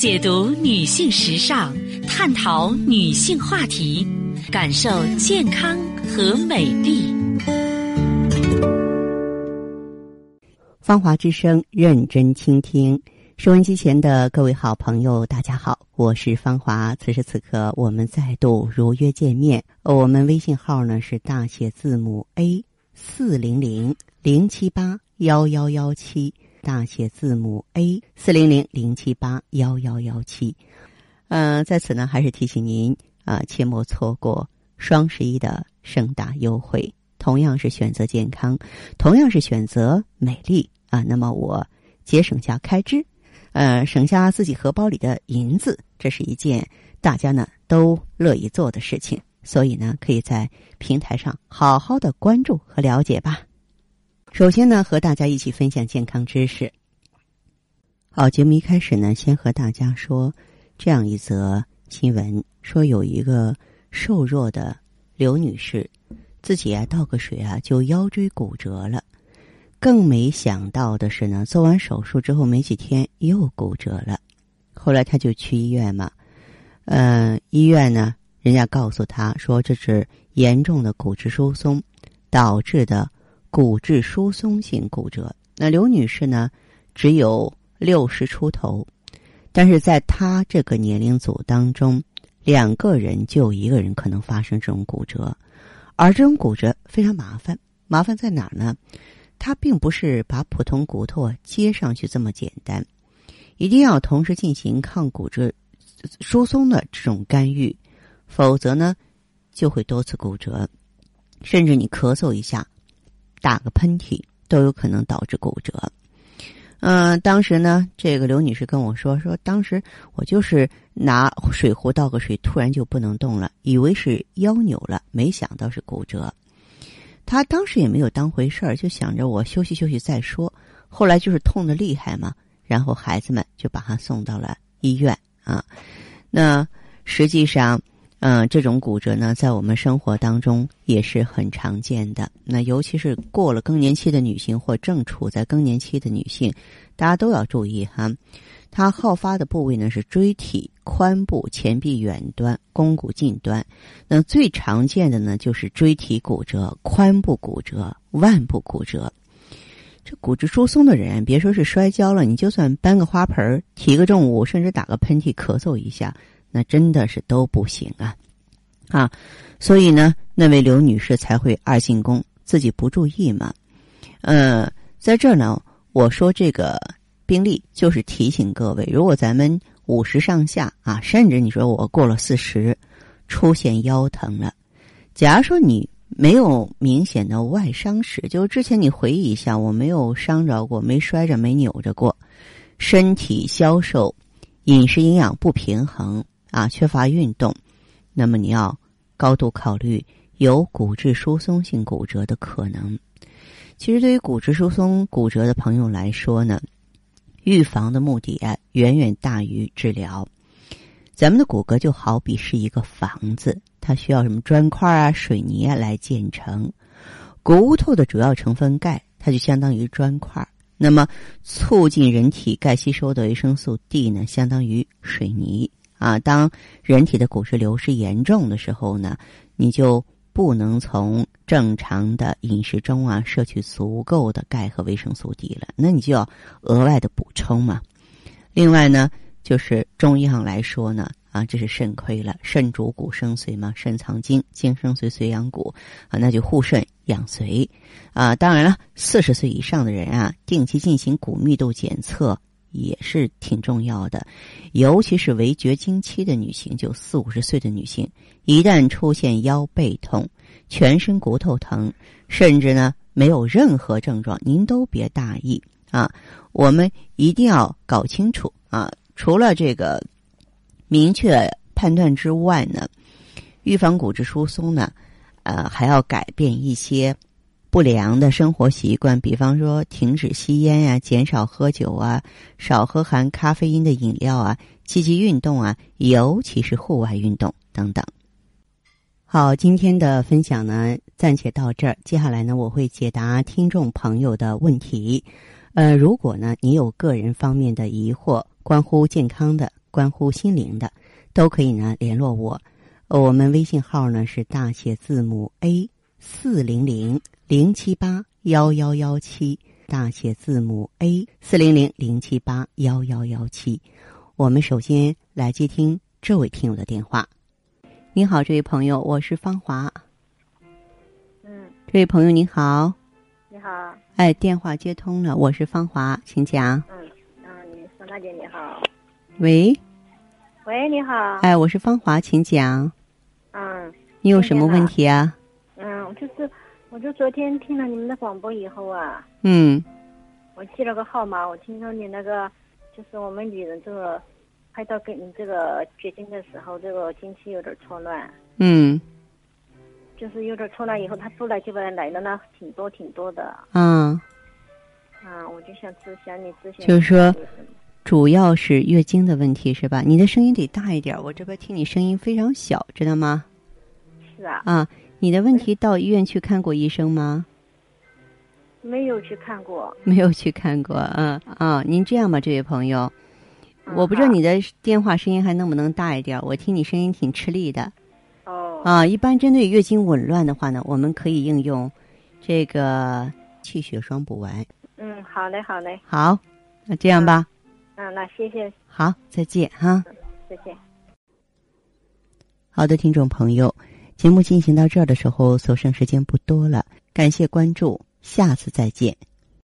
解读女性时尚，探讨女性话题，感受健康和美丽。芳华之声，认真倾听。收音机前的各位好朋友，大家好，我是芳华。此时此刻，我们再度如约见面。我们微信号呢是大写字母 A 四零零零七八幺幺幺七。大写字母 A 四零零零七八幺幺幺七，嗯，在此呢，还是提醒您啊，切莫错过双十一的盛大优惠。同样是选择健康，同样是选择美丽啊，那么我节省下开支，呃，省下自己荷包里的银子，这是一件大家呢都乐意做的事情。所以呢，可以在平台上好好的关注和了解吧。首先呢，和大家一起分享健康知识。好，节目一开始呢，先和大家说这样一则新闻：说有一个瘦弱的刘女士，自己啊倒个水啊就腰椎骨折了。更没想到的是呢，做完手术之后没几天又骨折了。后来她就去医院嘛，嗯，医院呢，人家告诉她说这是严重的骨质疏松导致的。骨质疏松性骨折，那刘女士呢，只有六十出头，但是在她这个年龄组当中，两个人就一个人可能发生这种骨折，而这种骨折非常麻烦，麻烦在哪儿呢？它并不是把普通骨头接上去这么简单，一定要同时进行抗骨质疏松的这种干预，否则呢，就会多次骨折，甚至你咳嗽一下。打个喷嚏都有可能导致骨折。嗯，当时呢，这个刘女士跟我说，说当时我就是拿水壶倒个水，突然就不能动了，以为是腰扭了，没想到是骨折。她当时也没有当回事儿，就想着我休息休息再说。后来就是痛的厉害嘛，然后孩子们就把她送到了医院啊。那实际上。嗯，这种骨折呢，在我们生活当中也是很常见的。那尤其是过了更年期的女性或正处在更年期的女性，大家都要注意哈。它好发的部位呢是椎体髋部前臂远端、肱骨近端。那最常见的呢就是椎体骨折、髋部骨折、腕部骨折。这骨质疏松的人，别说是摔跤了，你就算搬个花盆、提个重物，甚至打个喷嚏、咳嗽一下。那真的是都不行啊，啊，所以呢，那位刘女士才会二进宫，自己不注意嘛。呃，在这儿呢，我说这个病例就是提醒各位，如果咱们五十上下啊，甚至你说我过了四十，出现腰疼了，假如说你没有明显的外伤史，就之前你回忆一下，我没有伤着过，没摔着，没扭着过，身体消瘦，饮食营养不平衡。啊，缺乏运动，那么你要高度考虑有骨质疏松性骨折的可能。其实，对于骨质疏松骨折的朋友来说呢，预防的目的啊，远远大于治疗。咱们的骨骼就好比是一个房子，它需要什么砖块啊、水泥啊来建成。骨头的主要成分钙，它就相当于砖块。那么，促进人体钙吸收的维生素 D 呢，相当于水泥。啊，当人体的骨质流失严重的时候呢，你就不能从正常的饮食中啊摄取足够的钙和维生素 D 了，那你就要额外的补充嘛。另外呢，就是中医上来说呢，啊，这是肾亏了，肾主骨生髓嘛，肾藏精，精生髓，髓养骨啊，那就护肾养髓啊。当然了，四十岁以上的人啊，定期进行骨密度检测。也是挺重要的，尤其是围绝经期的女性，就四五十岁的女性，一旦出现腰背痛、全身骨头疼，甚至呢没有任何症状，您都别大意啊！我们一定要搞清楚啊！除了这个明确判断之外呢，预防骨质疏松呢，呃，还要改变一些。不良的生活习惯，比方说停止吸烟呀，减少喝酒啊，少喝含咖啡因的饮料啊，积极运动啊，尤其是户外运动等等。好，今天的分享呢，暂且到这儿。接下来呢，我会解答听众朋友的问题。呃，如果呢，你有个人方面的疑惑，关乎健康的。关乎心灵的，都可以呢联络我。我们微信号呢是大写字母 A 四零零零七八幺幺幺七，大写字母 A 四零零零七八幺幺幺七。我们首先来接听这位听友的电话。你好，这位朋友，我是芳华。嗯，这位朋友你好，你好，哎，电话接通了，我是芳华，请讲。嗯嗯，你孙大姐你好，喂，喂，你好，哎，我是芳华，请讲。嗯你有什么问题啊？嗯，我就是，我就昨天听了你们的广播以后啊，嗯。我记了个号码，我听说你那个就是我们女人这个快到跟你这个绝经的时候，这个经期有点错乱，嗯。就是有点错乱以后，她出来就来来的呢，挺多挺多的，啊，啊，我就想咨想你咨询，就是说主要是月经的问题是吧？你的声音得大一点，我这边听你声音非常小，知道吗？是啊，啊，你的问题到医院去看过医生吗？没有去看过，没有去看过，嗯啊，您这样吧，这位朋友，嗯我不知道你的电话声音还能不能大一点，我听你声音挺吃力的哦，啊。一般针对月经紊乱的话呢，我们可以应用这个气血双补丸。嗯，好嘞好嘞，好，那这样吧，嗯，那谢谢，好，再见哈。再见。好的，听众朋友，节目进行到这儿的时候，所剩时间不多了，感谢关注，下次再见。